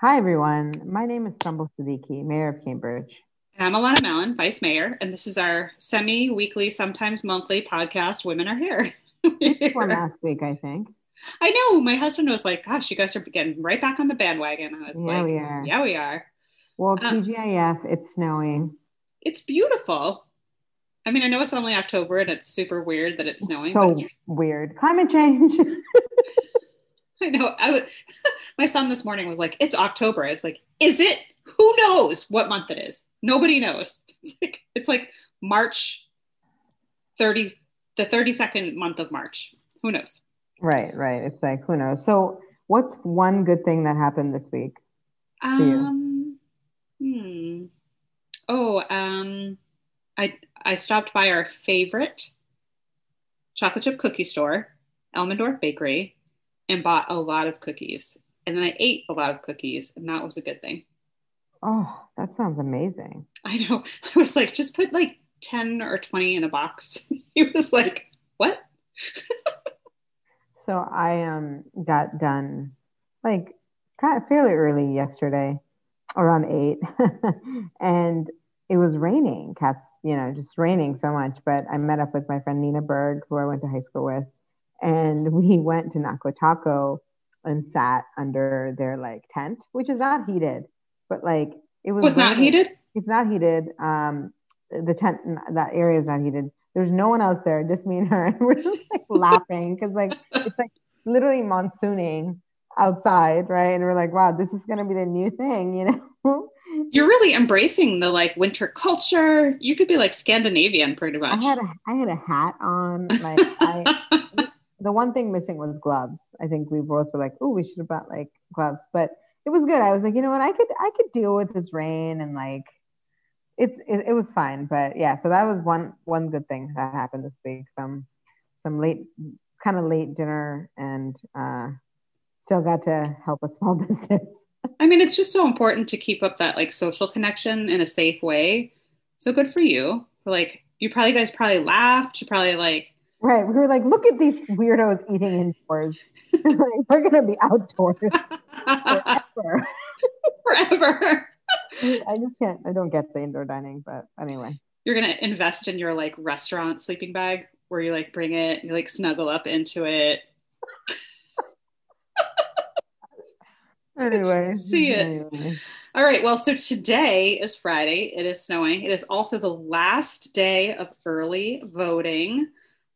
Hi, everyone. My name is Sumbul Siddiqui, Mayor of Cambridge. And I'm Alanna Mallon, Vice Mayor, and this is our semi weekly, sometimes monthly podcast, Women Are Here. One last week, I think. I know. My husband was like, Gosh, you guys are getting right back on the bandwagon. I was yeah, like, we are. Yeah, we are. Well, Um, it's snowing. It's beautiful. I mean, I know it's only October and it's super weird that it's snowing, So but it's, weird. Climate change. I know. I was, my son this morning was like, It's October. I was like, Is it? Who knows what month it is? Nobody knows. It's like, it's like March 30, the 32nd month of March. Who knows? right, right. It's like, who knows? So, what's one good thing that happened this week? you? Um, hmm. Oh, um, I I stopped by our favorite chocolate chip cookie store, Elmendorf Bakery, and bought a lot of cookies. And then I ate a lot of cookies, and that was a good thing. Oh, that sounds amazing. I know. I was like, just put like 10 or 20 in a box. he was like, what? So, I um got done like kind of fairly early yesterday, around eight, and it was raining. Cats, you know, just raining so much. But I met up with my friend Nina Berg, who I went to high school with, and we went to Naco Taco and sat under their like tent, which is not heated, but like it was Was not heated? It's not heated. Um, the tent, that area is not heated. There's no one else there, just me and her, and we're just like laughing because like it's like literally monsooning outside, right? And we're like, wow, this is gonna be the new thing, you know? You're really embracing the like winter culture. You could be like Scandinavian pretty much. I had a I had a hat on. Like I, the one thing missing was gloves. I think we both were like, oh, we should have bought like gloves, but it was good. I was like, you know what, I could I could deal with this rain and like it's it, it was fine. But yeah, so that was one one good thing that happened this week. Some some late kind of late dinner and uh still got to help a small business. I mean, it's just so important to keep up that like social connection in a safe way. So good for you. for Like you probably guys probably laughed. You probably like Right. We were like, look at these weirdos eating indoors. like, we're gonna be outdoors forever. forever. I just can't. I don't get the indoor dining, but anyway. You're gonna invest in your like restaurant sleeping bag where you like bring it, and you like snuggle up into it. Anyway, See it. Anyway. All right. Well, so today is Friday. It is snowing. It is also the last day of early voting.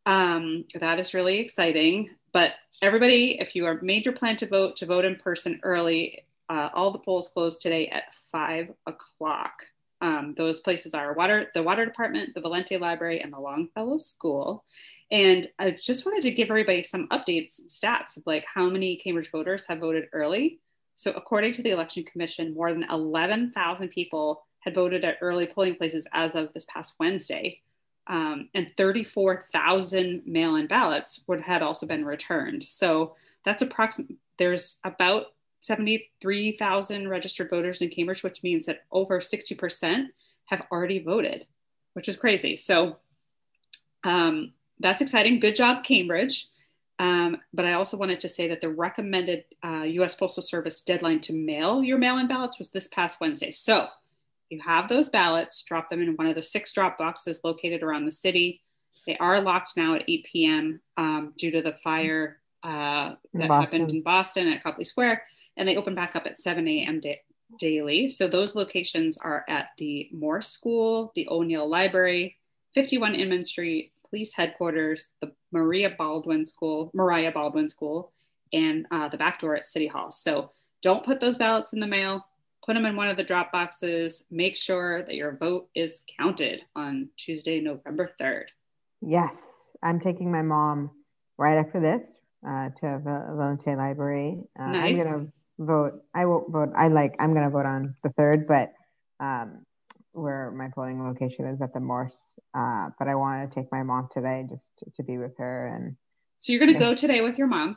Um, that is really exciting. But everybody, if you are made your plan to vote, to vote in person early, uh, all the polls close today at five o'clock. Um, those places are water, the water department, the Valente Library, and the Longfellow School. And I just wanted to give everybody some updates, stats of like how many Cambridge voters have voted early. So, according to the Election Commission, more than 11,000 people had voted at early polling places as of this past Wednesday. Um, and 34,000 mail in ballots would, had also been returned. So, that's approximately, there's about 73,000 registered voters in Cambridge, which means that over 60% have already voted, which is crazy. So, um, that's exciting. Good job, Cambridge. Um, but I also wanted to say that the recommended uh, US Postal Service deadline to mail your mail in ballots was this past Wednesday. So you have those ballots, drop them in one of the six drop boxes located around the city. They are locked now at 8 p.m. Um, due to the fire uh, that Boston. happened in Boston at Copley Square, and they open back up at 7 a.m. Da- daily. So those locations are at the Morse School, the O'Neill Library, 51 Inman Street, Police Headquarters, the Maria Baldwin School, Mariah Baldwin School, and uh, the back door at City Hall. So don't put those ballots in the mail. Put them in one of the drop boxes. Make sure that your vote is counted on Tuesday, November 3rd. Yes, I'm taking my mom right after this uh, to Val- Valente Library. Uh, Nice. I'm gonna vote. I won't vote. I like. I'm gonna vote on the third, but um, where my polling location is at the Morse. Uh, but I want to take my mom today just to, to be with her and So you're going to go today with your mom,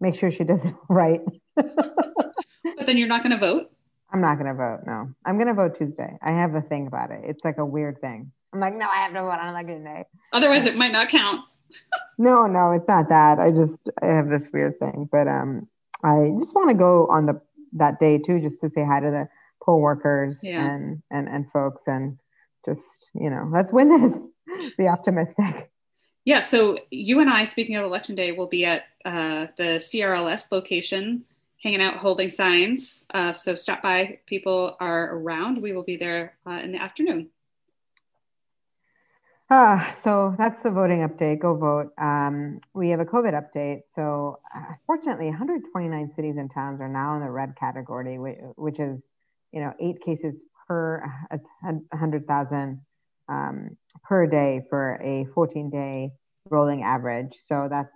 make sure she does it right. but then you're not going to vote. I'm not gonna vote. No, I'm gonna vote Tuesday. I have a thing about it. It's like a weird thing. I'm like, no, I have to vote on election day. Otherwise, it might not count. No, no, it's not that. I just I have this weird thing, but um, I just want to go on the that day too, just to say hi to the poll workers Yeah. and, and, and folks and just, you know, let's win this. Be optimistic. Yeah, so you and I, speaking of election day, will be at uh, the CRLS location, hanging out, holding signs. Uh, so stop by. People are around. We will be there uh, in the afternoon. Ah, so that's the voting update. Go vote. Um, we have a COVID update. So, uh, fortunately, 129 cities and towns are now in the red category, which, is, you know, eight cases per 100,000 um, per day for a 14-day rolling average. So that's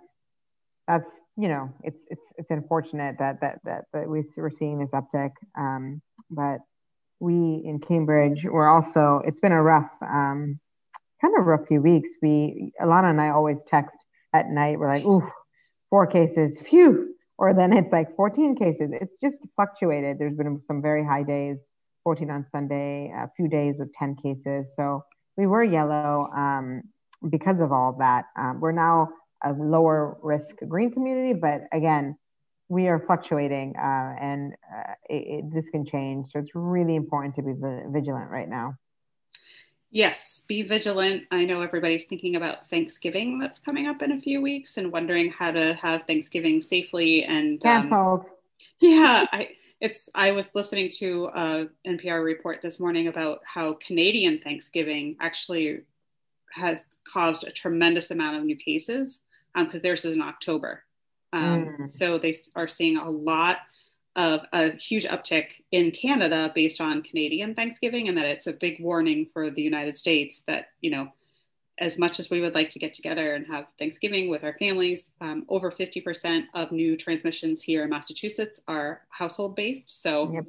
that's you know, it's it's it's unfortunate that that that, that we, we're seeing this uptick. Um, but we in Cambridge, we're also. It's been a rough. Um, kind of rough few weeks. We Alanna and I always text at night. We're like, ooh, four cases, phew. Or then it's like 14 cases. It's just fluctuated. There's been some very high days, 14 on Sunday, a few days with 10 cases. So we were yellow um, because of all that. Um, we're now a lower risk green community, but again, we are fluctuating uh, and uh, it, it, this can change. So it's really important to be vigilant right now. Yes, be vigilant. I know everybody's thinking about Thanksgiving that's coming up in a few weeks and wondering how to have Thanksgiving safely and um, yeah, I it's I was listening to a NPR report this morning about how Canadian Thanksgiving actually has caused a tremendous amount of new cases because um, theirs is in October. Um, mm. So they are seeing a lot of a huge uptick in Canada based on Canadian Thanksgiving, and that it's a big warning for the United States that, you know, as much as we would like to get together and have Thanksgiving with our families, um, over 50% of new transmissions here in Massachusetts are household based. So, yep.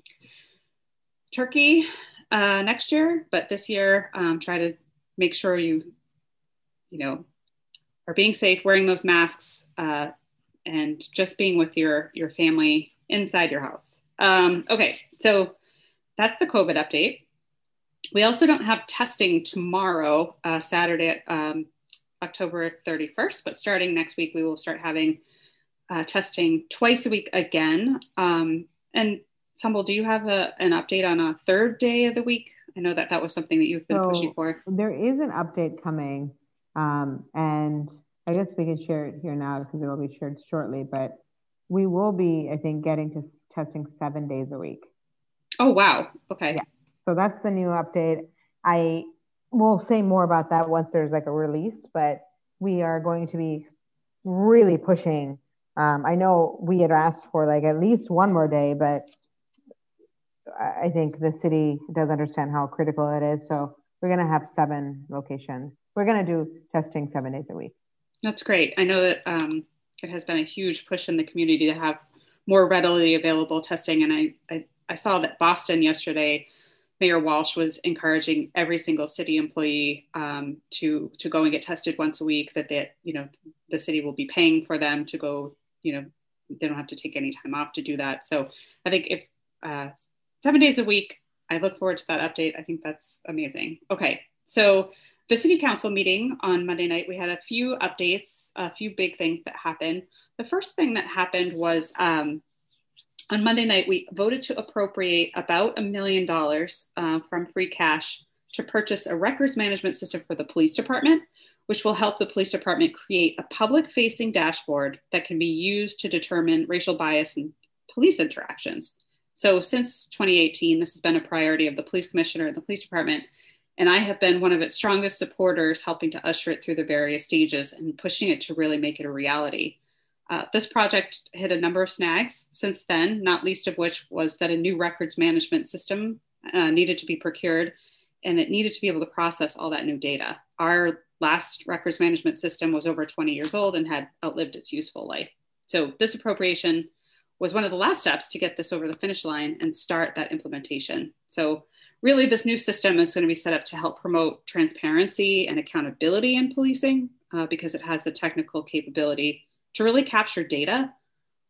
turkey uh, next year, but this year, um, try to make sure you, you know, are being safe, wearing those masks, uh, and just being with your your family inside your house. Um, okay, so that's the COVID update. We also don't have testing tomorrow, uh, Saturday, um, October 31st, but starting next week, we will start having uh, testing twice a week again. Um, and Sumbul, do you have a, an update on a third day of the week? I know that that was something that you've been so pushing for. There is an update coming, um, and I guess we can share it here now because it will be shared shortly. But we will be, I think, getting to testing seven days a week. Oh, wow. Okay. Yeah. So that's the new update. I will say more about that once there's like a release, but we are going to be really pushing. Um, I know we had asked for like at least one more day, but I think the city does understand how critical it is. So we're going to have seven locations. We're going to do testing seven days a week. That's great. I know that um, it has been a huge push in the community to have more readily available testing. And I, I, I saw that Boston yesterday, Mayor Walsh was encouraging every single city employee um, to to go and get tested once a week. That they, you know, the city will be paying for them to go. You know, they don't have to take any time off to do that. So I think if uh, seven days a week, I look forward to that update. I think that's amazing. Okay, so the city council meeting on Monday night, we had a few updates, a few big things that happened. The first thing that happened was um, on Monday night, we voted to appropriate about a million dollars uh, from free cash to purchase a records management system for the police department, which will help the police department create a public facing dashboard that can be used to determine racial bias in police interactions. So, since 2018, this has been a priority of the police commissioner and the police department and I have been one of its strongest supporters, helping to usher it through the various stages and pushing it to really make it a reality. Uh, this project hit a number of snags since then, not least of which was that a new records management system uh, needed to be procured and it needed to be able to process all that new data. Our last records management system was over 20 years old and had outlived its useful life. So, this appropriation was one of the last steps to get this over the finish line and start that implementation. So, really, this new system is going to be set up to help promote transparency and accountability in policing uh, because it has the technical capability to really capture data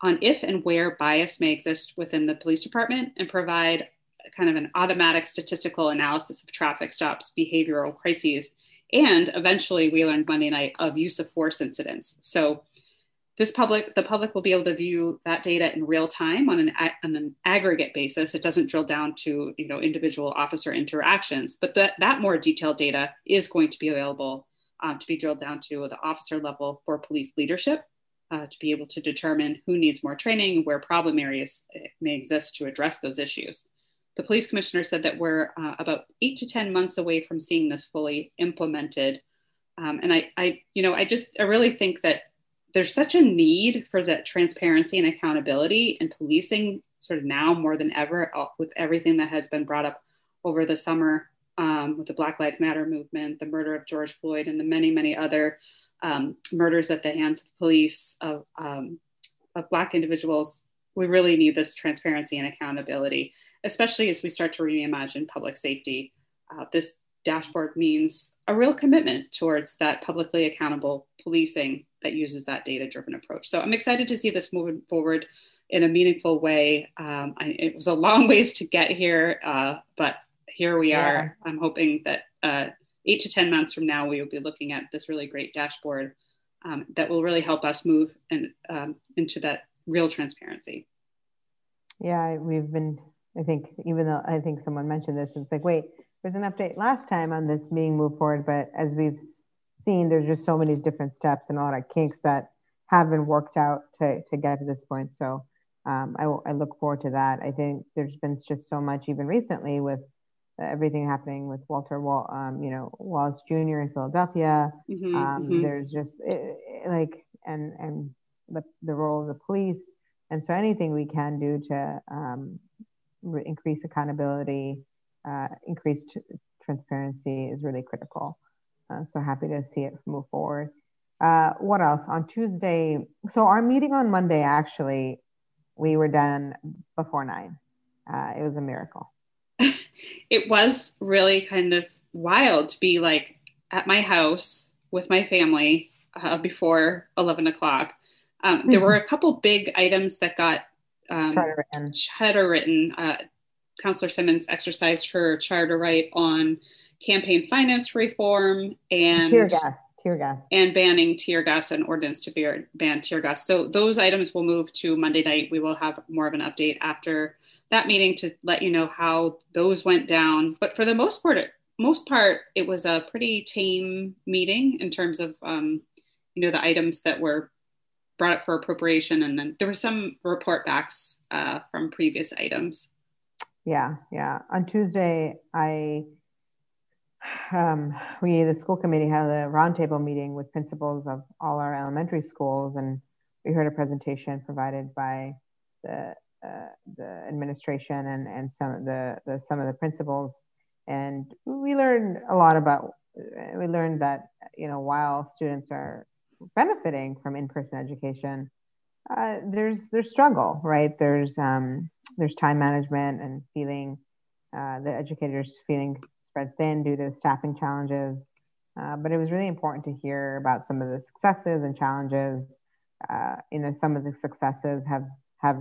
on if and where bias may exist within the police department and provide kind of an automatic statistical analysis of traffic stops, behavioral crises, and eventually we learned Monday night of use of force incidents. So this public, the public will be able to view that data in real time on an, on an aggregate basis. It doesn't drill down to you know individual officer interactions, but that that more detailed data is going to be available um, to be drilled down to the officer level for police leadership uh, to be able to determine who needs more training, where problem areas eh, may exist to address those issues. The police commissioner said that we're uh, about eight to 10 months away from seeing this fully implemented. Um, and I, I, you know, I just, I really think that there's such a need for that transparency and accountability in policing sort of now more than ever uh, with everything that has been brought up over the summer um, with the Black Lives Matter movement, the murder of George Floyd, and the many, many other um, murders at the hands of police of, um, of Black individuals. We really need this transparency and accountability, especially as we start to reimagine public safety. Uh, this dashboard means a real commitment towards that publicly accountable policing that uses that data driven approach. So I'm excited to see this moving forward in a meaningful way. Um, I, it was a long ways to get here, uh, but here we yeah. are. I'm hoping that uh, eight to 10 months from now, we will be looking at this really great dashboard um, that will really help us move and, um, into that real transparency. Yeah, we've been, I think, even though I think someone mentioned this, it's like, wait, there's an update last time on this being moved forward, but as we've seen, there's just so many different steps and a lot of kinks that have been worked out to, to get to this point. So um, I, I look forward to that. I think there's been just so much even recently with everything happening with Walter Wall, um, you know, Wallace Jr. in Philadelphia. Mm-hmm, um, mm-hmm. There's just it, it, like and and the the role of the police, and so anything we can do to um, re- increase accountability, uh, increase t- transparency is really critical. Uh, so happy to see it move forward. Uh, what else on Tuesday? So our meeting on Monday actually, we were done before nine. Uh, it was a miracle it was really kind of wild to be like at my house with my family uh, before 11 o'clock. Um, mm-hmm. There were a couple big items that got um, written. Charter written. Councillor Simmons exercised her charter right on campaign finance reform and tear gas, tear gas, and banning tear gas and ordinance to be, ban tear gas. So those items will move to Monday night. We will have more of an update after that meeting to let you know how those went down. But for the most part, most part, it was a pretty tame meeting in terms of um, you know the items that were brought up for appropriation, and then there were some report backs uh, from previous items. Yeah, yeah. On Tuesday, I um, we the school committee had a roundtable meeting with principals of all our elementary schools, and we heard a presentation provided by the uh, the administration and, and some of the, the some of the principals and we learned a lot about we learned that you know while students are benefiting from in-person education uh, there's there's struggle right there's um, there's time management and feeling uh, the educators feeling spread thin due to staffing challenges uh, but it was really important to hear about some of the successes and challenges uh, you know some of the successes have have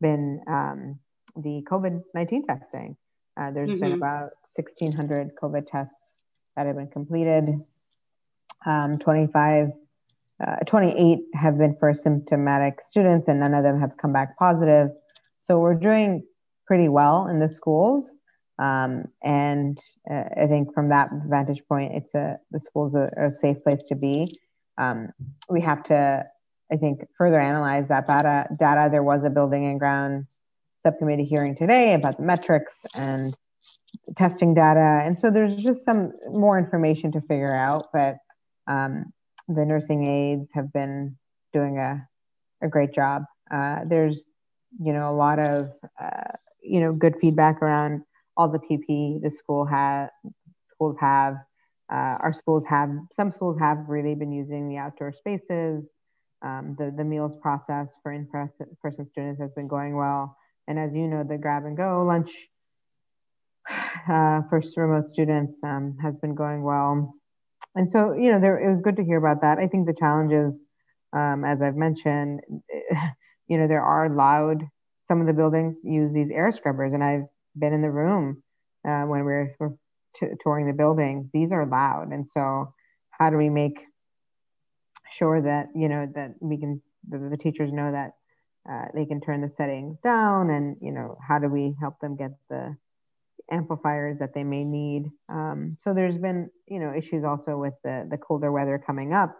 been um, the COVID 19 testing. Uh, there's mm-hmm. been about 1,600 COVID tests that have been completed. Um, 25, uh, 28 have been for symptomatic students, and none of them have come back positive. So we're doing pretty well in the schools. Um, and uh, I think from that vantage point, it's a the schools are, a safe place to be. Um, we have to I think, further analyze that data. Data. There was a building and grounds subcommittee hearing today about the metrics and testing data, and so there's just some more information to figure out. But um, the nursing aides have been doing a a great job. Uh, there's you know a lot of uh, you know good feedback around all the PP the school has schools have. Uh, our schools have some schools have really been using the outdoor spaces um, the, the meals process for in-person students has been going well. And as you know, the grab and go lunch uh, for remote students um, has been going well. And so, you know, there, it was good to hear about that. I think the challenges, um, as I've mentioned, you know, there are loud, some of the buildings use these air scrubbers, and I've been in the room uh, when we were, were t- touring the building. These are loud. And so, how do we make sure that you know that we can the, the teachers know that uh, they can turn the settings down and you know how do we help them get the amplifiers that they may need um, so there's been you know issues also with the the colder weather coming up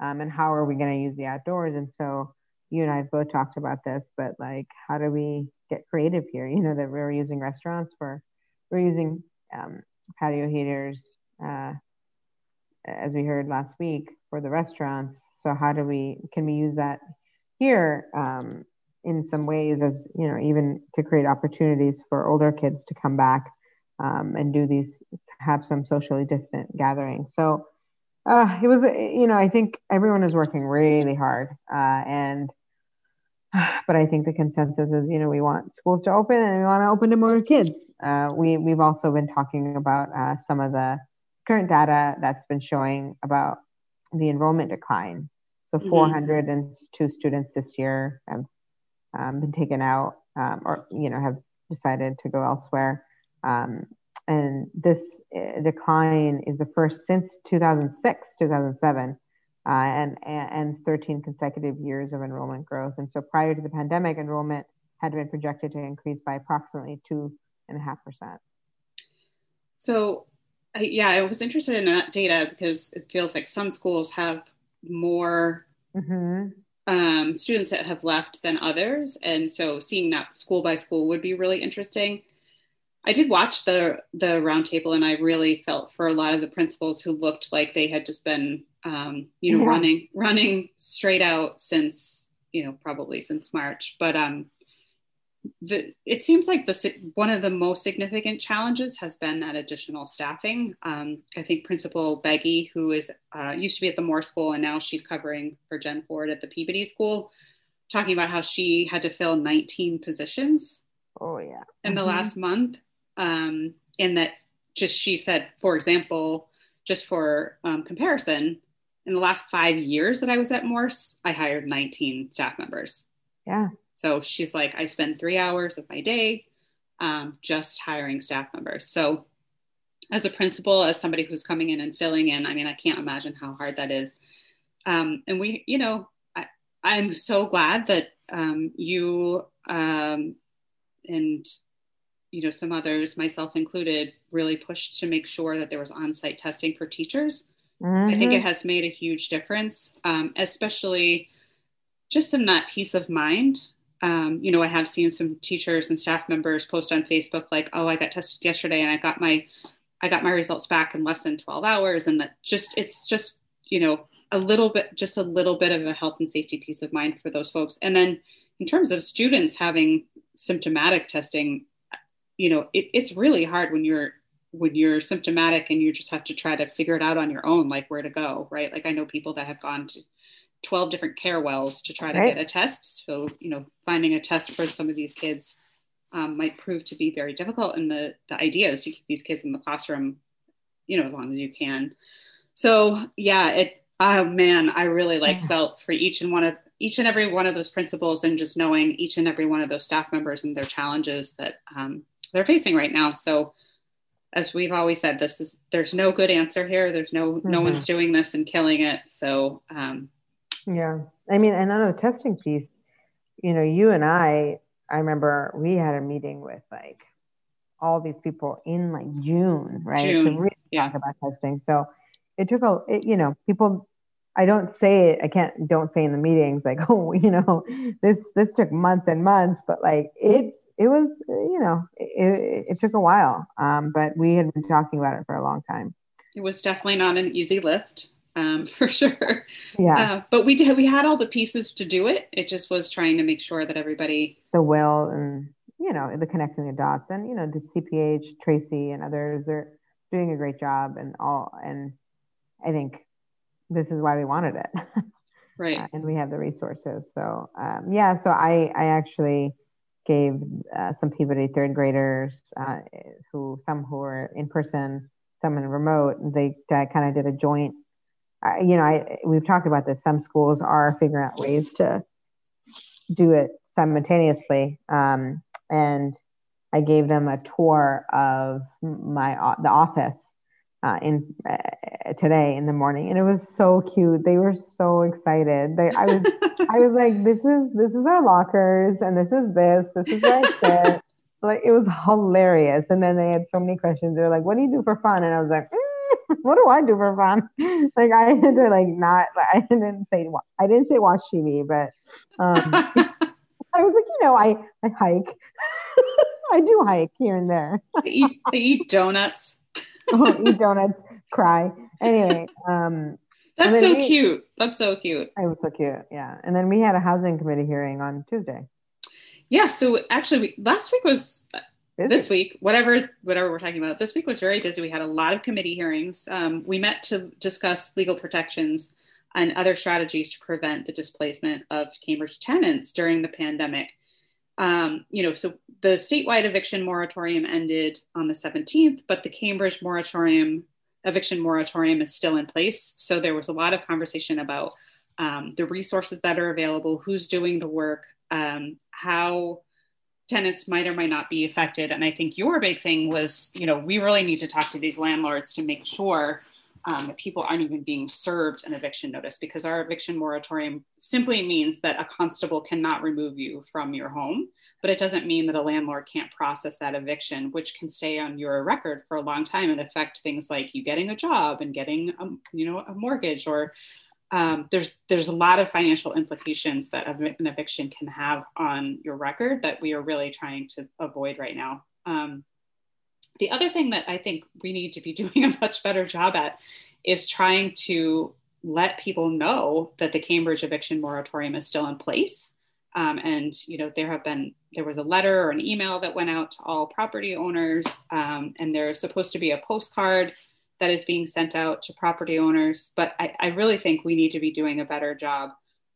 um, and how are we going to use the outdoors and so you and i have both talked about this but like how do we get creative here? You know that we're using restaurants for we're using um, patio heaters uh, as we heard last week for the restaurants. So how do we can we use that here um, in some ways as you know even to create opportunities for older kids to come back um, and do these have some socially distant gatherings? So uh, it was you know i think everyone is working really hard uh, and but i think the consensus is you know we want schools to open and we want to open to more kids uh, we we've also been talking about uh, some of the current data that's been showing about the enrollment decline so mm-hmm. 402 students this year have um, been taken out um, or, you know, have decided to go elsewhere. Um, and this uh, decline is the first since 2006, 2007, uh, and, and 13 consecutive years of enrollment growth. And so prior to the pandemic, enrollment had been projected to increase by approximately 2.5%. So, yeah, I was interested in that data because it feels like some schools have more mm-hmm. um, students that have left than others, and so seeing that school by school would be really interesting. I did watch the the roundtable, and I really felt for a lot of the principals who looked like they had just been, um, you know, yeah. running running straight out since you know probably since March. But um, the, it seems like the one of the most significant challenges has been that additional staffing. Um, I think Principal Beggy, who is uh, used to be at the Morse School and now she's covering for Jen Ford at the Peabody School, talking about how she had to fill 19 positions. Oh yeah, in mm-hmm. the last month, um, and that just she said, for example, just for um, comparison, in the last five years that I was at Morse, I hired 19 staff members. Yeah. So she's like, I spend three hours of my day um, just hiring staff members. So, as a principal, as somebody who's coming in and filling in, I mean, I can't imagine how hard that is. Um, and we, you know, I, I'm so glad that um, you um, and you know some others, myself included, really pushed to make sure that there was on-site testing for teachers. Mm-hmm. I think it mm-hmm. has made a huge difference, um, especially just in that peace of mind um, you know, I have seen some teachers and staff members post on Facebook like, "Oh, I got tested yesterday and I got my, I got my results back in less than 12 hours," and that just it's just you know a little bit, just a little bit of a health and safety peace of mind for those folks. And then in terms of students having symptomatic testing, you know, it, it's really hard when you're when you're symptomatic and you just have to try to figure it out on your own, like where to go, right? Like I know people that have gone to 12 different CareWells to try to right. get a test. So, you know, finding a test for some of these kids um, might prove to be very difficult. And the, the idea is to keep these kids in the classroom, you know, as long as you can. So, yeah, it, oh man, I really like yeah. felt for each and one of each and every one of those principals and just knowing each and every one of those staff members and their challenges that um, they're facing right now. So, as we've always said, this is there's no good answer here. There's no mm-hmm. no one's doing this and killing it. So um, yeah. I mean, and on the testing piece, you know, you and I, I remember we had a meeting with like all these people in like June, right? June. To really yeah. talk about testing. So it took a, it, you know, people, I don't say it, I can't, don't say in the meetings like, oh, you know, this, this took months and months, but like it, it was, you know, it, it took a while. Um, but we had been talking about it for a long time. It was definitely not an easy lift um, for sure. Yeah. Uh, but we did. We had all the pieces to do it. It just was trying to make sure that everybody the will and you know the connecting the dots and you know the CPH Tracy and others they're doing a great job and all and I think this is why we wanted it. right. Uh, and we have the resources. So um, yeah. So I I actually gave uh, some Peabody third graders uh, who some who were in person, some in remote. They kind of did a joint you know, I we've talked about this. Some schools are figuring out ways to do it simultaneously, um, and I gave them a tour of my the office uh, in uh, today in the morning, and it was so cute. They were so excited. They, I was, I was like, "This is this is our lockers, and this is this. This is where I sit." like it was hilarious. And then they had so many questions. They're like, "What do you do for fun?" And I was like, mm, "What do I do for fun?" like I had to like not. I didn't say I didn't say watch TV, but um, I was like, you know, I I hike. I do hike here and there. I eat, they eat donuts. Oh, eat donuts, cry. Anyway, um, that's so we, cute. That's so cute. It was so cute. Yeah. And then we had a housing committee hearing on Tuesday. Yeah. So actually, we, last week was busy. this week. Whatever, whatever we're talking about. This week was very busy. We had a lot of committee hearings. Um, we met to discuss legal protections and other strategies to prevent the displacement of Cambridge tenants during the pandemic. Um, you know, so the statewide eviction moratorium ended on the 17th, but the Cambridge moratorium, eviction moratorium is still in place. So there was a lot of conversation about um, the resources that are available, who's doing the work, um, how tenants might or might not be affected. And I think your big thing was, you know, we really need to talk to these landlords to make sure um, people aren't even being served an eviction notice because our eviction moratorium simply means that a constable cannot remove you from your home, but it doesn't mean that a landlord can't process that eviction, which can stay on your record for a long time and affect things like you getting a job and getting, a, you know, a mortgage or um, there's there's a lot of financial implications that an eviction can have on your record that we are really trying to avoid right now. Um, the other thing that I think we need to be doing a much better job at is trying to let people know that the Cambridge eviction moratorium is still in place. Um, and you know there have been there was a letter or an email that went out to all property owners, um, and there's supposed to be a postcard that is being sent out to property owners. But I, I really think we need to be doing a better job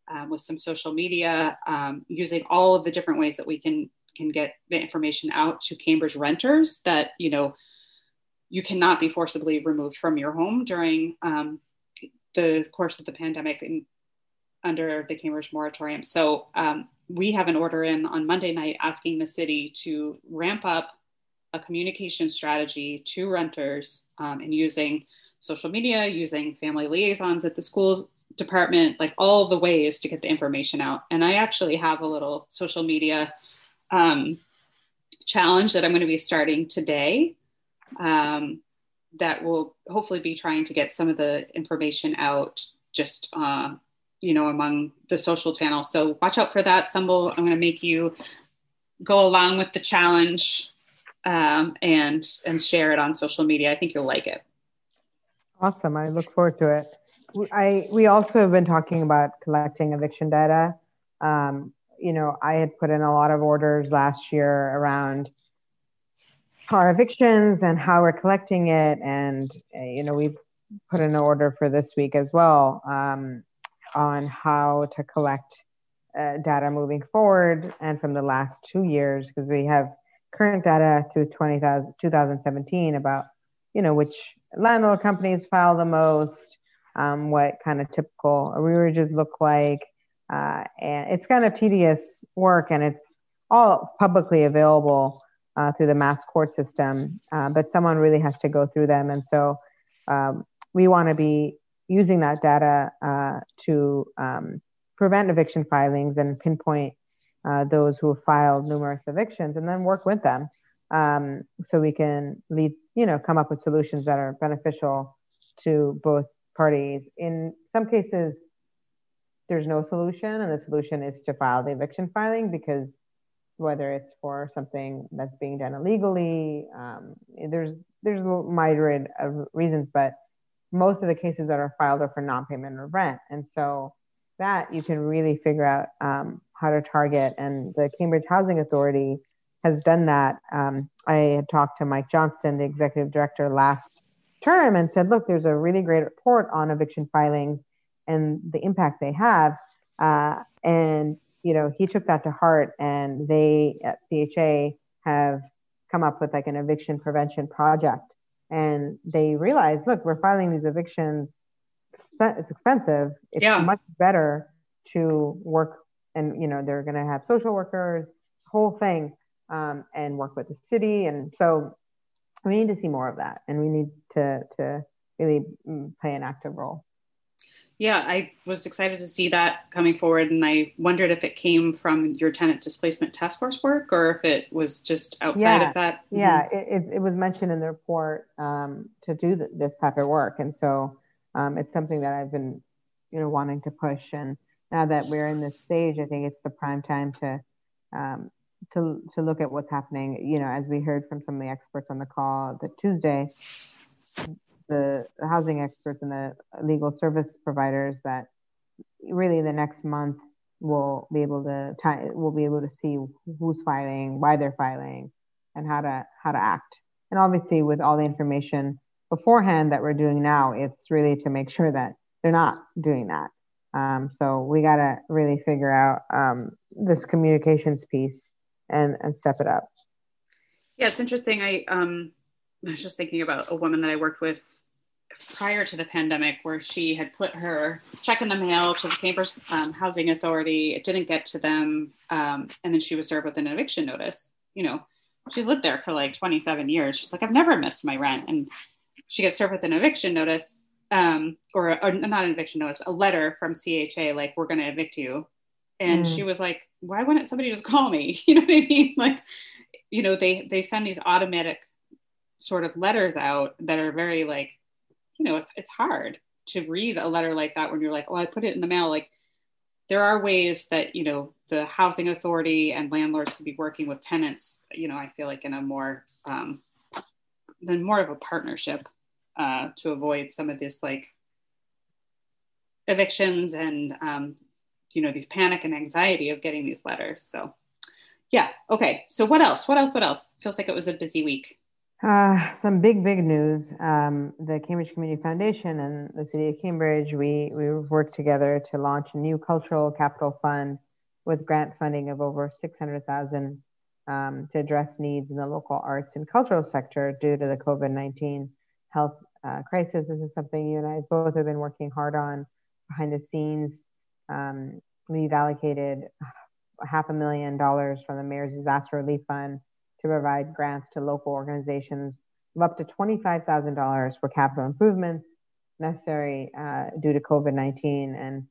um, with some social media, um, using all of the different ways that we can can get the information out to Cambridge renters that you know you cannot be forcibly removed from your home during um, the course of the pandemic and under the Cambridge moratorium. So um, we have an order in on Monday night asking the city to ramp up a communication strategy to renters um, and using social media, using family liaisons at the school department, like all the ways to get the information out. And I actually have a little social media um, challenge that I'm going to be starting today um, that will hopefully be trying to get some of the information out just uh, you know among the social channels. So watch out for that Sumbul i'm going to make you go along with the challenge um, and and share it on social media. I think you'll like it. Awesome. I look forward to it. I we also have been talking about collecting eviction data. Um, you know, I had put in a lot of orders last year around our evictions and how we're collecting it. And, uh, you know, we put in an order for this week as well um, on how to collect uh, data moving forward and from the last two years, because we have current data through 20, 2017 about, you know, which landlord companies file the most, um, what kind of typical arrearages look like, uh, and it's kind of tedious work and it's all publicly available uh, through the mass court system, uh, but someone really has to go through them. And so um, we want to be using that data uh, to um, prevent eviction filings and pinpoint uh, those who have filed numerous evictions and then work with them um, so we can lead, you know, come up with solutions that are beneficial to both parties. In some cases, there's no solution and the solution is to file the eviction filing because whether it's for something that's being done illegally um, there's there's a myriad of reasons but most of the cases that are filed are for non-payment of rent. And so that you can really figure out um, how to target and the cambridge housing authority has done that. Um, i had talked to mike johnston the executive director last term and said look there's a really great report on eviction filings and the impact they have. Uh, and you know, he took that to heart, and they at CHA have come up with like an eviction prevention project. And they realized, look, we're filing these evictions. It's expensive. It's yeah. much better to work, and you know, they're going to have social workers, whole thing, um, and work with the city. And so we need to see more of that, and we need to to really mm, play an active role yeah, I was excited to see that coming forward, and I wondered if it came from your tenant displacement task force work or if it was just outside yeah. of that. Yeah, mm-hmm. it, it, was mentioned in the report um, to do this type of work, and so um, it's something that I've been, you know, wanting to push. And now that we're in this stage, I think it's the prime time to um, to to look at what's happening. You know, as we heard from some of the experts on the call the Tuesday, the housing experts and the legal service providers that really the next month we'll be able to t- we'll be able to see who's filing, why they're filing, and how to how to act. And obviously, with all the information beforehand that we're doing now, it's really to make sure that they're not doing that. Um, so we got to really figure out um, this communications piece and and step it up. Yeah, it's interesting. I um, I was just thinking about a woman that I worked with prior to the pandemic where she had put her check in the mail to the Cambridge um, Housing Authority. It didn't get to them. Um, and then she was served with an eviction notice. You know, she's lived there for like 27 years. She's like, I've never missed my rent. And she gets served with an eviction notice um, or, or, not an eviction notice, a letter from CHA, like, we're going to evict you. And mm. she was like, why wouldn't somebody just call me? You know what I mean? Like, you know, they, they send these automatic sort of letters out that are very like you know it's it's hard to read a letter like that when you're like oh i put it in the mail. Like there are ways that you know the housing authority and landlords can be working with tenants you know i feel like in a more um, than more of a partnership uh, to avoid some of this like evictions and um, you know these panic and anxiety of getting these letters. So yeah okay. So what else? What else? What else? Feels like it was a busy week uh, some big, big news. Um, the Cambridge Community Foundation and the City of Cambridge, we, we have worked together to launch a new cultural capital fund with grant funding of over 600,000 um, to address needs in the local arts and cultural sector due to the COVID-19 health uh, crisis. This is something you and I both have been working hard on behind the scenes. Um, we've allocated half a million dollars from the Mayor's Disaster Relief Fund to provide grants to local organizations of up to $25,000 for capital improvements necessary uh, due to COVID 19 and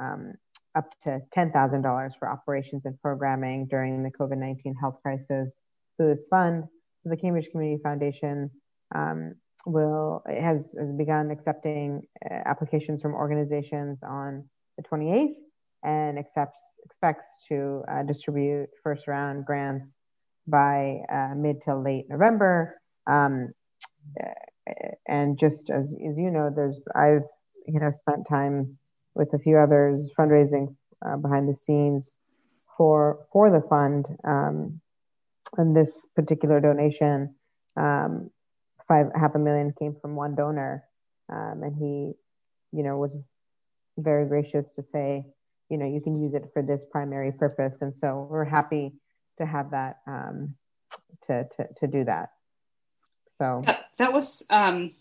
um, up to $10,000 for operations and programming during the COVID 19 health crisis. Through this fund, the Cambridge Community Foundation um, will has, has, begun accepting uh, applications from organizations on the 28th and accepts expects to uh, distribute first round grants by uh, mid to late November. Um, and just as, as you know, there's I've you know spent time with a few others fundraising uh, behind the scenes for for the fund. Um, and this particular donation, um, five half a million came from one donor, um, and he, you know, was very gracious to say, you know, you can use it for this primary purpose. And so we're happy to have that um, to, to to do that. So yeah, that was um,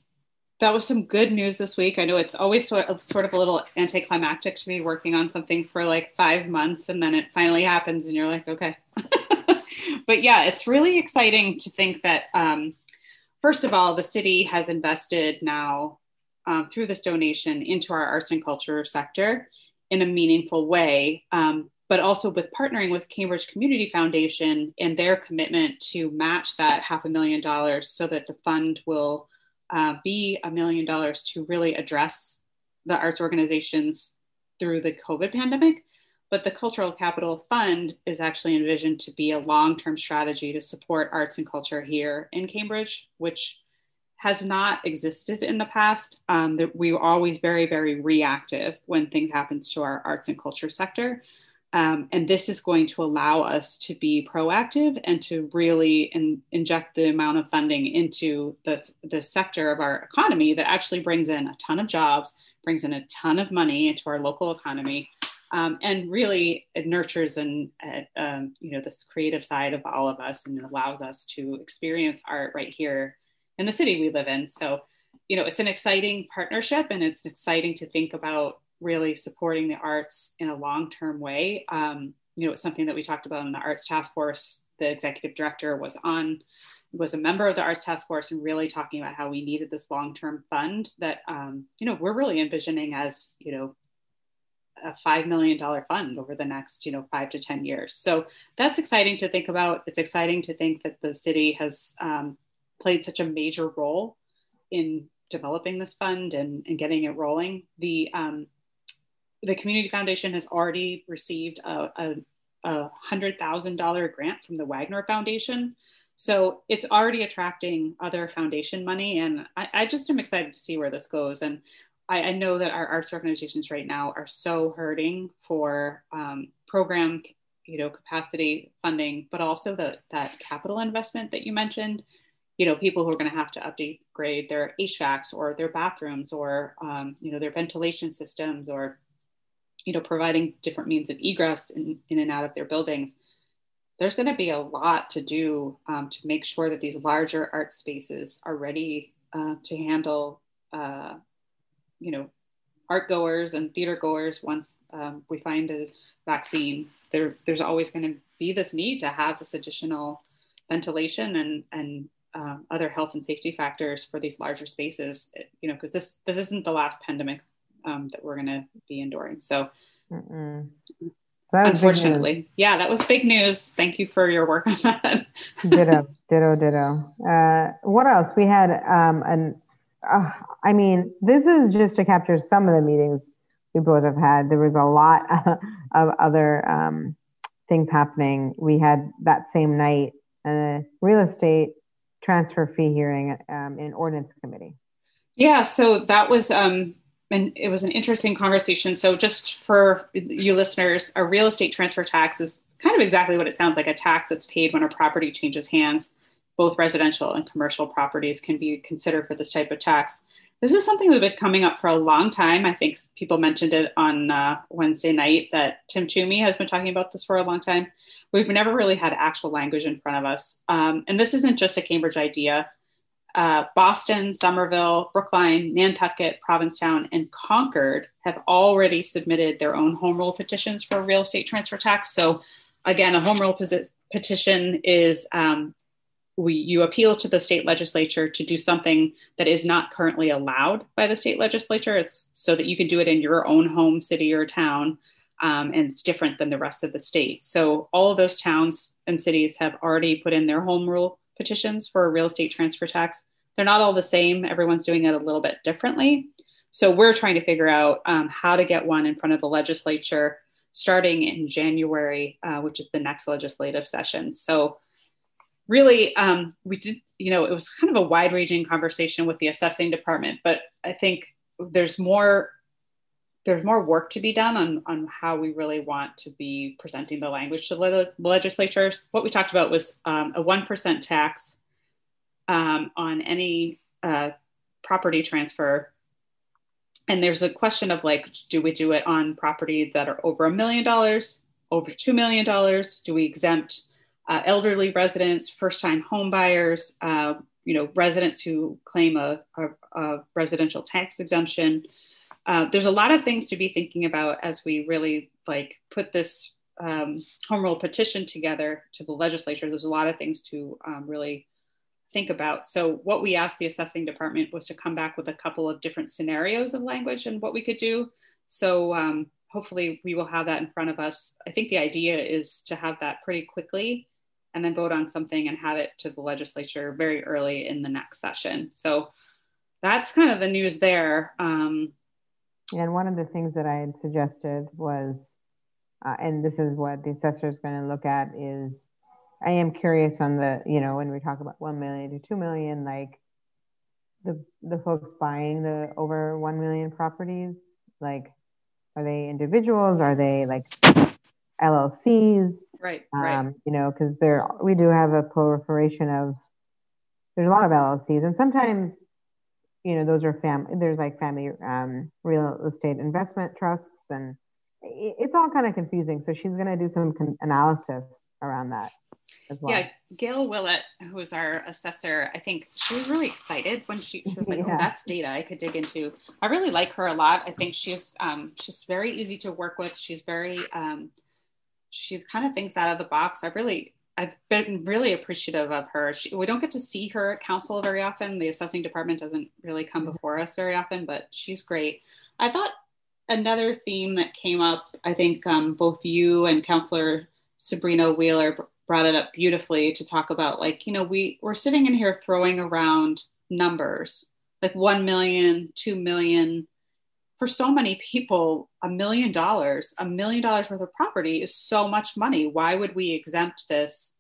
that was some good news this week. I know it's always sort of, sort of a little anticlimactic to be working on something for like five months and then it finally happens and you're like, okay. but yeah, it's really exciting to think that um, first of all, the city has invested now um, through this donation into our arts and culture sector in a meaningful way. Um, but also with partnering with Cambridge Community Foundation and their commitment to match that half a million dollars so that the fund will uh, be a million dollars to really address the arts organizations through the COVID pandemic. But the Cultural Capital Fund is actually envisioned to be a long term strategy to support arts and culture here in Cambridge, which has not existed in the past. Um, we were always very, very reactive when things happen to our arts and culture sector. Um, and this is going to allow us to be proactive and to really in, inject the amount of funding into the, the sector of our economy that actually brings in a ton of jobs, brings in a ton of money into our local economy, um, and really it nurtures and uh, um, you know this creative side of all of us and allows us to experience art right here in the city we live in. So, you know, it's an exciting partnership, and it's exciting to think about really supporting the arts in a long-term way. Um, you know, it's something that we talked about in the arts task force. The executive director was on was a member of the arts task force and really talking about how we needed this long-term fund that um, you know we're really envisioning as you know a five million dollar fund over the next you know five to ten years so that's exciting to think about it's exciting to think that the city has um, played such a major role in developing this fund and, and getting it rolling the um, the community foundation has already received a, a, a hundred thousand dollar grant from the wagner foundation. So it's already attracting other foundation money and I, I just am excited to see where this goes. And I, I, know that our arts organizations right now are so hurting for um, program you know capacity funding but also the, that capital investment that you mentioned. You know people who are going to have to upgrade their hvacs or their bathrooms or um, you know their ventilation systems or you know providing different means of egress in, in and out of their buildings there's going to be a lot to do um, to make sure that these larger art spaces are ready uh, to handle, uh, you know, art goers and theater goers once um, we find a vaccine. There, there's always going to be this need to have this additional ventilation and and um, other health and safety factors for these larger spaces. You know, because this this isn't the last pandemic um, that we're going to be enduring. So. Unfortunately, yeah, that was big news. Thank you for your work on that. ditto, ditto, ditto. Uh, what else? We had um, an. Uh, I mean, this is just to capture some of the meetings we both have had. There was a lot of other um, things happening. We had that same night a real estate transfer fee hearing um, in ordinance committee. Yeah, so that was um, and it was an interesting conversation. So, just for you listeners, a real estate transfer tax is kind of exactly what it sounds like a tax that's paid when a property changes hands. Both residential and commercial properties can be considered for this type of tax. This is something that's been coming up for a long time. I think people mentioned it on uh, Wednesday night that Tim Toomey has been talking about this for a long time. We've never really had actual language in front of us. Um, and this isn't just a Cambridge idea uh, Boston, Somerville, Brookline, Nantucket, Provincetown, and Concord have already submitted their own home rule petitions for real estate transfer tax. So, again, a home rule petition is um, we you appeal to the state legislature to do something that is not currently allowed by the state legislature. It's so that you can do it in your own home city or town. Um, and it's different than the rest of the state. So all of those towns and cities have already put in their home rule petitions for a real estate transfer tax. They're not all the same. Everyone's doing it a little bit differently. So we're trying to figure out um, how to get one in front of the legislature starting in January, uh, which is the next legislative session. So really, um, we did, you know, it was kind of a wide ranging conversation with the assessing department, but I think there's more there's more work to be done on, on how we really want to be presenting the language to the legislatures. What we talked about was um, a 1% tax um, on any uh, property transfer. And there's a question of like, do we do it on property that are over a million dollars, over $2 million? Do we exempt uh, elderly residents, first time home buyers, uh, you know, residents who claim a, a, a residential tax exemption? Uh, there's a lot of things to be thinking about as we really like put this um, home rule petition together to the legislature. There's a lot of things to um, really think about. So what we asked the assessing department was to come back with a couple of different scenarios of language and what we could do. So um, hopefully we will have that in front of us. I think the idea is to have that pretty quickly and then vote on something and have it to the legislature very early in the next session. So that's kind of the news there. Um, and one of the things that I had suggested was, uh, and this is what the assessor is going to look at is, I am curious on the, you know, when we talk about 1 million to 2 million, like the, the folks buying the over 1 million properties, like, are they individuals? Are they like LLCs? Right. right. Um, you know, because there, we do have a proliferation of, there's a lot of LLCs and sometimes you know those are fam there's like family um, real estate investment trusts and it's all kind of confusing. So she's going to do some con- analysis around that as well. Yeah gayle willett who's our assessor i think she was really excited when she, she was like oh, yeah. oh that's data i could dig into. I really like her a lot. I think she's um, she's very easy to work with. She's very um, she kind of thinks out of the box. I really I've been really appreciative of her. She, we don't get to see her at council very often. The assessing department doesn't really come before us very often, but she's great. I thought another theme that came up, I think um, both you and Councillor Sobrinho-Wheeler brought it up beautifully to talk about like, you know, we, we're sitting in here throwing around numbers like 1 million, 2 million. For so many people, a million dollars, a million dollars worth of property is so much money. Why would we exempt this?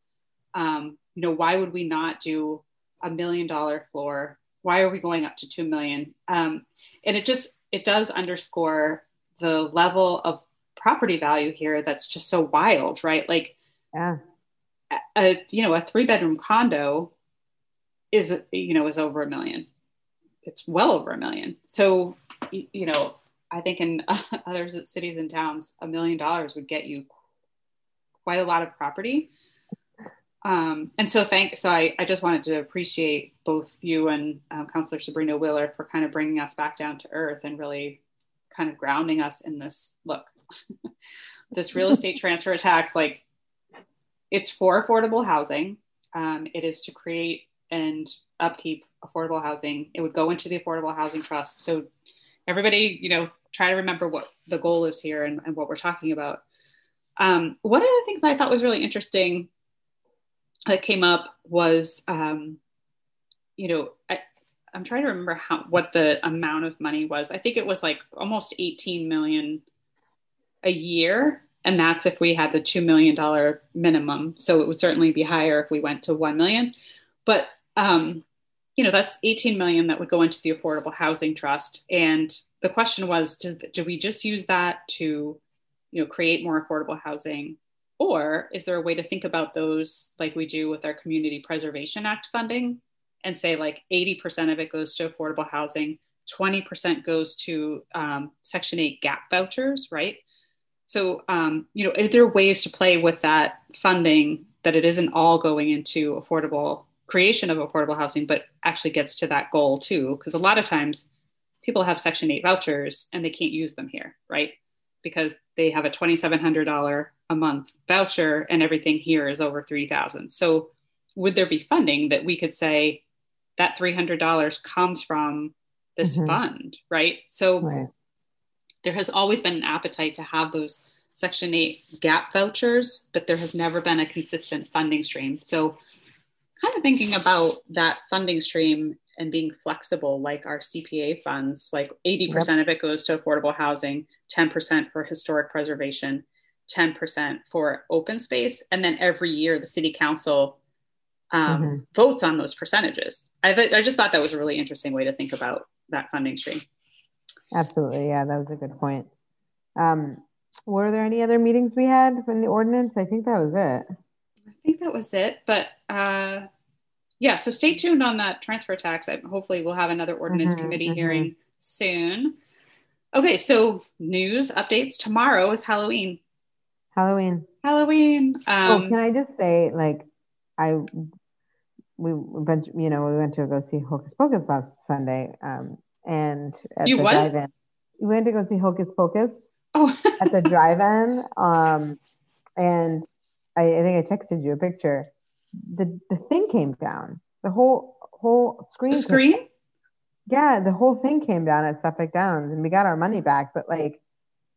Um, you know, why would we not do a million dollar floor? Why are we going up to 2 million? Um, and it just, it does underscore the level of property value here that's just so wild, right? Like, yeah. a, you know, a three bedroom condo is, you know, is over a million. It's well over a million. So, you know, I think in other cities and towns, a million dollars would get you quite a lot of property. Um, and so thank, so I, I just wanted to appreciate both you and um, Councillor Sobrinho-Wheeler for kind of bringing us back down to earth and really kind of grounding us in this look, this real estate transfer tax, like it's for affordable housing. Um, it is to create and upkeep affordable housing. It would go into the affordable housing trust. So everybody, you know, try to remember what the goal is here and, and what we're talking about. Um, one of the things I thought was really interesting that came up was, um, you know, I, I'm trying to remember how what the amount of money was. I think it was like almost 18 million a year, and that's if we had the two million dollar minimum. So it would certainly be higher if we went to one million. But um, you know, that's 18 million that would go into the Affordable Housing Trust. And the question was, does, do we just use that to, you know, create more affordable housing or is there a way to think about those like we do with our Community Preservation Act funding and say like 80% of it goes to affordable housing, 20% goes to um, Section 8 gap vouchers, right? So, um, you know, are there ways to play with that funding that it isn't all going into affordable creation of affordable housing, but actually gets to that goal too. Because a lot of times people have Section 8 vouchers and they can't use them here, right? Because they have a $2,700 a month voucher and everything here is over 3000 so would there be funding that we could say that $300 comes from this mm-hmm. fund right so right. there has always been an appetite to have those section 8 gap vouchers but there has never been a consistent funding stream so kind of thinking about that funding stream and being flexible like our cpa funds like 80% yep. of it goes to affordable housing 10% for historic preservation 10% for open space. And then every year the city council um, mm-hmm. votes on those percentages. I, th- I just thought that was a really interesting way to think about that funding stream. Absolutely. Yeah, that was a good point. Um, were there any other meetings we had from the ordinance? I think that was it. I think that was it. But uh, yeah, so stay tuned on that transfer tax. I, hopefully, we'll have another ordinance mm-hmm, committee mm-hmm. hearing soon. Okay, so news updates. Tomorrow is Halloween. Halloween. Halloween. Oh, um, oh, can I just say, like, I we went, you know, we went to go see Hocus Pocus last Sunday, um, and at you the what? drive-in, we went to go see Hocus Pocus. Oh. at the drive-in, um, and I, I think I texted you a picture. The the thing came down. The whole whole screen. The screen. Came, yeah, the whole thing came down at Suffolk Downs, and we got our money back. But like,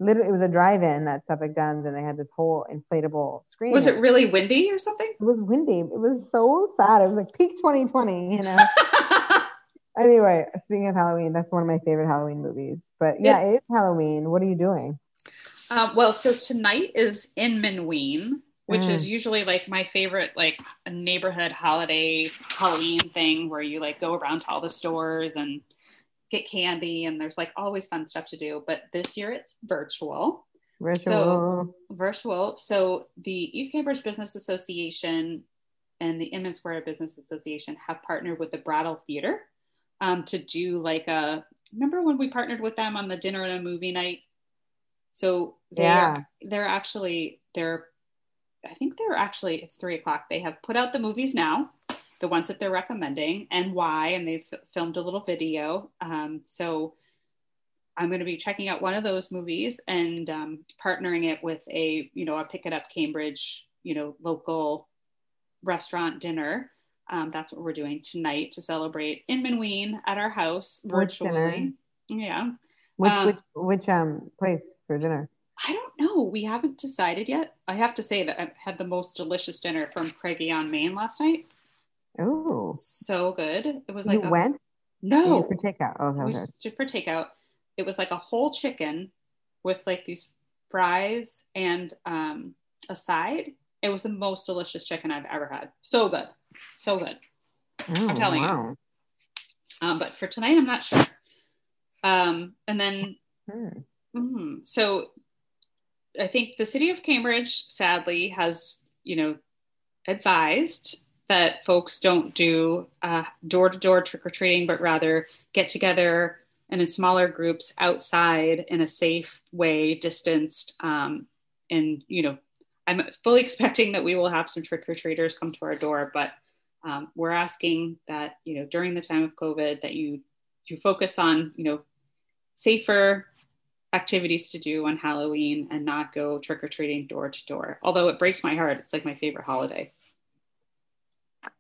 literally it was a drive-in at Suffolk Downs and they had this whole inflatable screen. Was it really windy or something? It was windy. It was so sad. It was like peak 2020, you know. anyway, speaking of Halloween, that's one of my favorite Halloween movies. But yeah, it, it is Halloween. What are you doing? Uh, well, so tonight is Inmanween, which mm. is usually like my favorite like neighborhood holiday Halloween thing where you like go around to all the stores and get candy and there's like always fun stuff to do. But this year it's virtual. Virtual so, virtual. so the east cambridge business association and the inman square business association have partnered with the brattle theater um, to do like a remember when we partnered with them on the dinner and a movie night? So they yeah. are, they're actually they're i think they're actually it's three o'clock they have put out the movies now the ones that they're recommending and why, and they've filmed a little video. Um, so I'm going to be checking out one of those movies and um, partnering it with a, you know, a Pick It Up Cambridge, you know, local restaurant dinner. Um, that's what we're doing tonight to celebrate in Inmanween at our house virtually. Yeah. Which, um, which which um place for dinner? I don't know. We haven't decided yet. I have to say that I had the most delicious dinner from Craigie on Main last night. Oh, so good! It was like you a, went. No, for takeout. Oh, okay. Just for takeout. It was like a whole chicken with like these fries and um, a side. It was the most delicious chicken I've ever had. So good, so good. Oh, I'm telling wow. you. Um, but for tonight, I'm not sure. Um, and then, hmm. mm, so I think the city of Cambridge, sadly, has you know advised that folks don't do door to door trick or treating, but rather get together and in smaller groups outside in a safe way, distanced. Um, and you know, I'm fully expecting that we will have some trick or treaters come to our door, but um, we're asking that you know during the time of COVID that you you focus on you know safer activities to do on Halloween and not go trick or treating door to door. Although it breaks my heart, it's like my favorite holiday.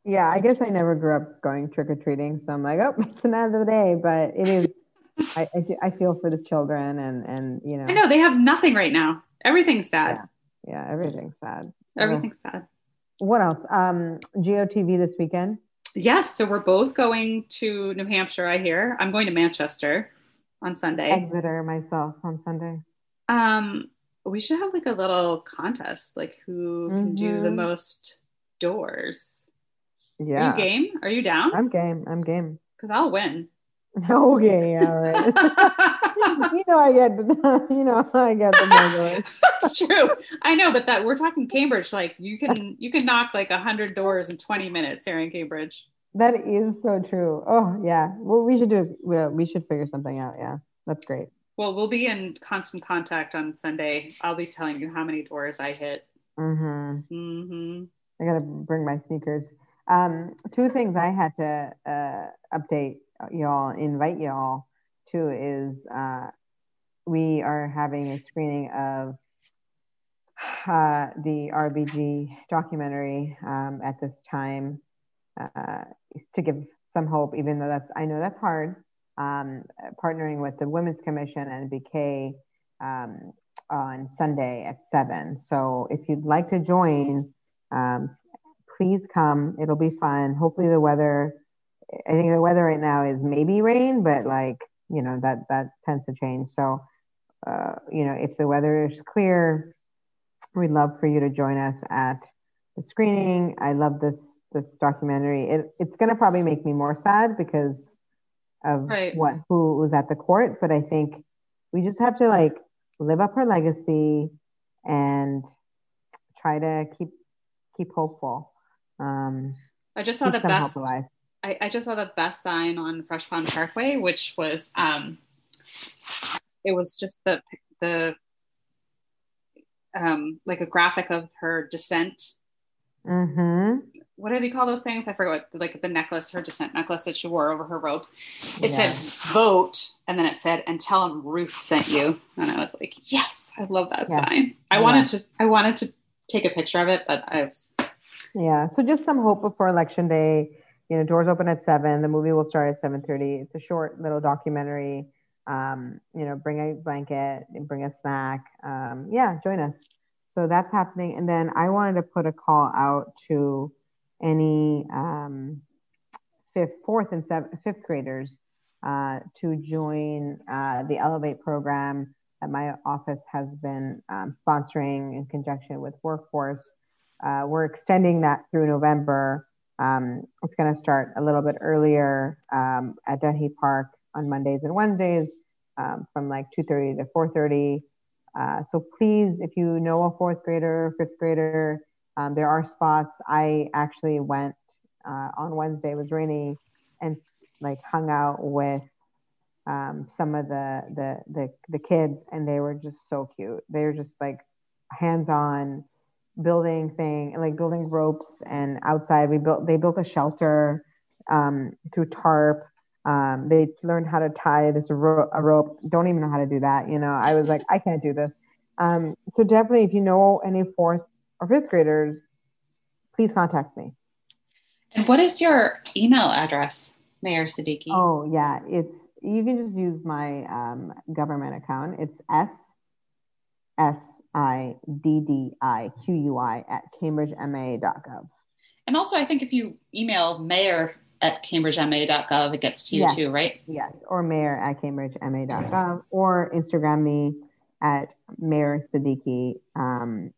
Yeah, I guess I never grew up going trick or treating, so I'm like, oh, it's another day. But it is. I, I, I feel for the children, and and you know. I know they have nothing right now. Everything's sad. Yeah, yeah everything's sad. Everything's uh, sad. What else? Um, GOTV this weekend. Yes, so we're both going to New Hampshire. I hear. I'm going to Manchester on Sunday. Exeter myself on Sunday. Um, we should have like a little contest, like who mm-hmm. can do the mm-hmm. most doors. Yeah. Are you game? Are you down? I'm game. I'm game. Because I'll win. Okay, all right. you know I get the, you know I get the That's true. I know, but that we're talking Cambridge. Like you can you can knock like a hundred doors in 20 minutes here in Cambridge. That is so true. Oh yeah. Well, we should do. We, we should figure something out. Yeah, that's great. Well, we'll be in constant contact on Sunday. I'll be telling you how many doors I hit. Mm-hmm. Mm-hmm. I gotta bring my sneakers. Um, two things I had to uh, update y'all, invite y'all to is uh, we are having a screening of uh, the RBG documentary um, at this time uh, to give some hope, even though that's I know that's hard. Um, partnering with the Women's Commission and BK um, on Sunday at seven. So if you'd like to join, um, please come. It'll be fun. Hopefully the weather. I think the weather right now is maybe rain, but like you know that that tends to change. So uh, you know if the weather is clear, we'd love for you to join us at the screening. I love this this documentary. It, it's going to probably make me more sad because of right. what who was at the court, but I think we just have to like live up her legacy and try to keep keep hopeful. Um, I just saw the best. I, I, just saw the best sign on Fresh Pond Parkway, which was um, it was just the the um, like a graphic of her dissent Mm-hmm. What do they call those things? I forget what, like the necklace, her dissent necklace that she wore over her robe. It yeah. said vote, and then it said, and tell them Ruth sent you. And I was like, yes, I love that yeah. sign. I yeah. wanted to, I wanted to take a picture of it, but I was. Yeah. So just some hope before election day. You know, doors open at seven. The movie will start at seven thirty. It's a short little documentary. Um, you know, bring a blanket, and bring a snack. Um, yeah, join us. So that's happening. And then I wanted to put a call out to any um, fifth, fourth, and seventh, fifth graders uh, to join uh, the Elevate program that my office has been um, sponsoring in conjunction with Workforce. Uh, we're extending that through November. Um, it's going to start a little bit earlier um, at Dennehy Park on Mondays and Wednesdays um, from like 2.30 to 4.30 uh, so please, if you know a fourth grader, fifth grader, um, there are spots. I actually went uh, on Wednesday. It was rainy, and like hung out with um, some of the, the the the kids, and they were just so cute. They were just like hands-on building thing, like building ropes. And outside, we built they built a shelter um, through tarp. Um, they learned how to tie this ro- a rope. Don't even know how to do that. You know, I was like, I can't do this. Um, so definitely, if you know any fourth or fifth graders, please contact me. And what is your email address, Mayor Siddiqui? Oh yeah, it's you can just use my um, government account. It's s s i d d i q u i at cambridgema.gov. And also, I think if you email mayor at cambridgema.gov, it gets to you Yes. too, right? Yes, or mayor at cambridgema.gov or Instagram me at Mayor Siddiqui um,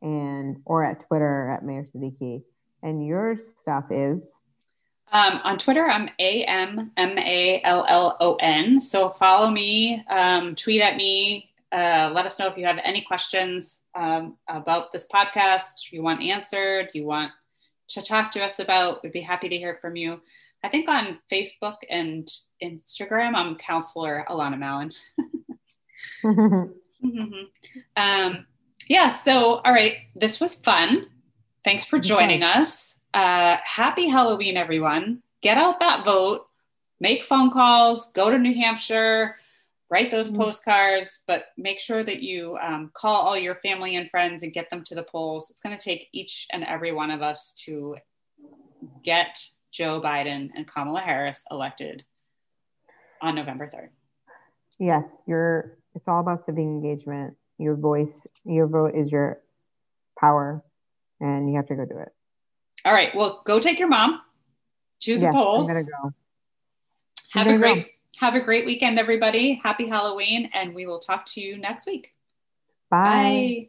and or at Twitter at Mayor Siddiqui. And your stuff is Um, on Twitter, I'm A M M A L L O N. So follow me, um, tweet at me. Uh, let us know if you have any questions um, about this podcast you want answered, you want to talk to us about. We'd be happy to hear from you. I think on Facebook and Instagram, I'm Councillor Alanna Mallon. Mhm. Um, yeah, so all right, this was fun. Thanks for joining us. Uh, happy Halloween, everyone. Get out that vote, make phone calls, go to New Hampshire, write those Mhm. postcards, but make sure that you um, call all your family and friends and get them to the polls. It's going to take each and every one of us to get Joe Biden and Kamala Harris elected on November 3rd. yes, your it's all about civic engagement. Your voice, your vote is your power, and you have to go do it. All right, well, go take your mom to the yes, polls. I'm gonna go. Have I'm a great have a great weekend, everybody. Happy Halloween, and we will talk to you next week. Bye. Bye.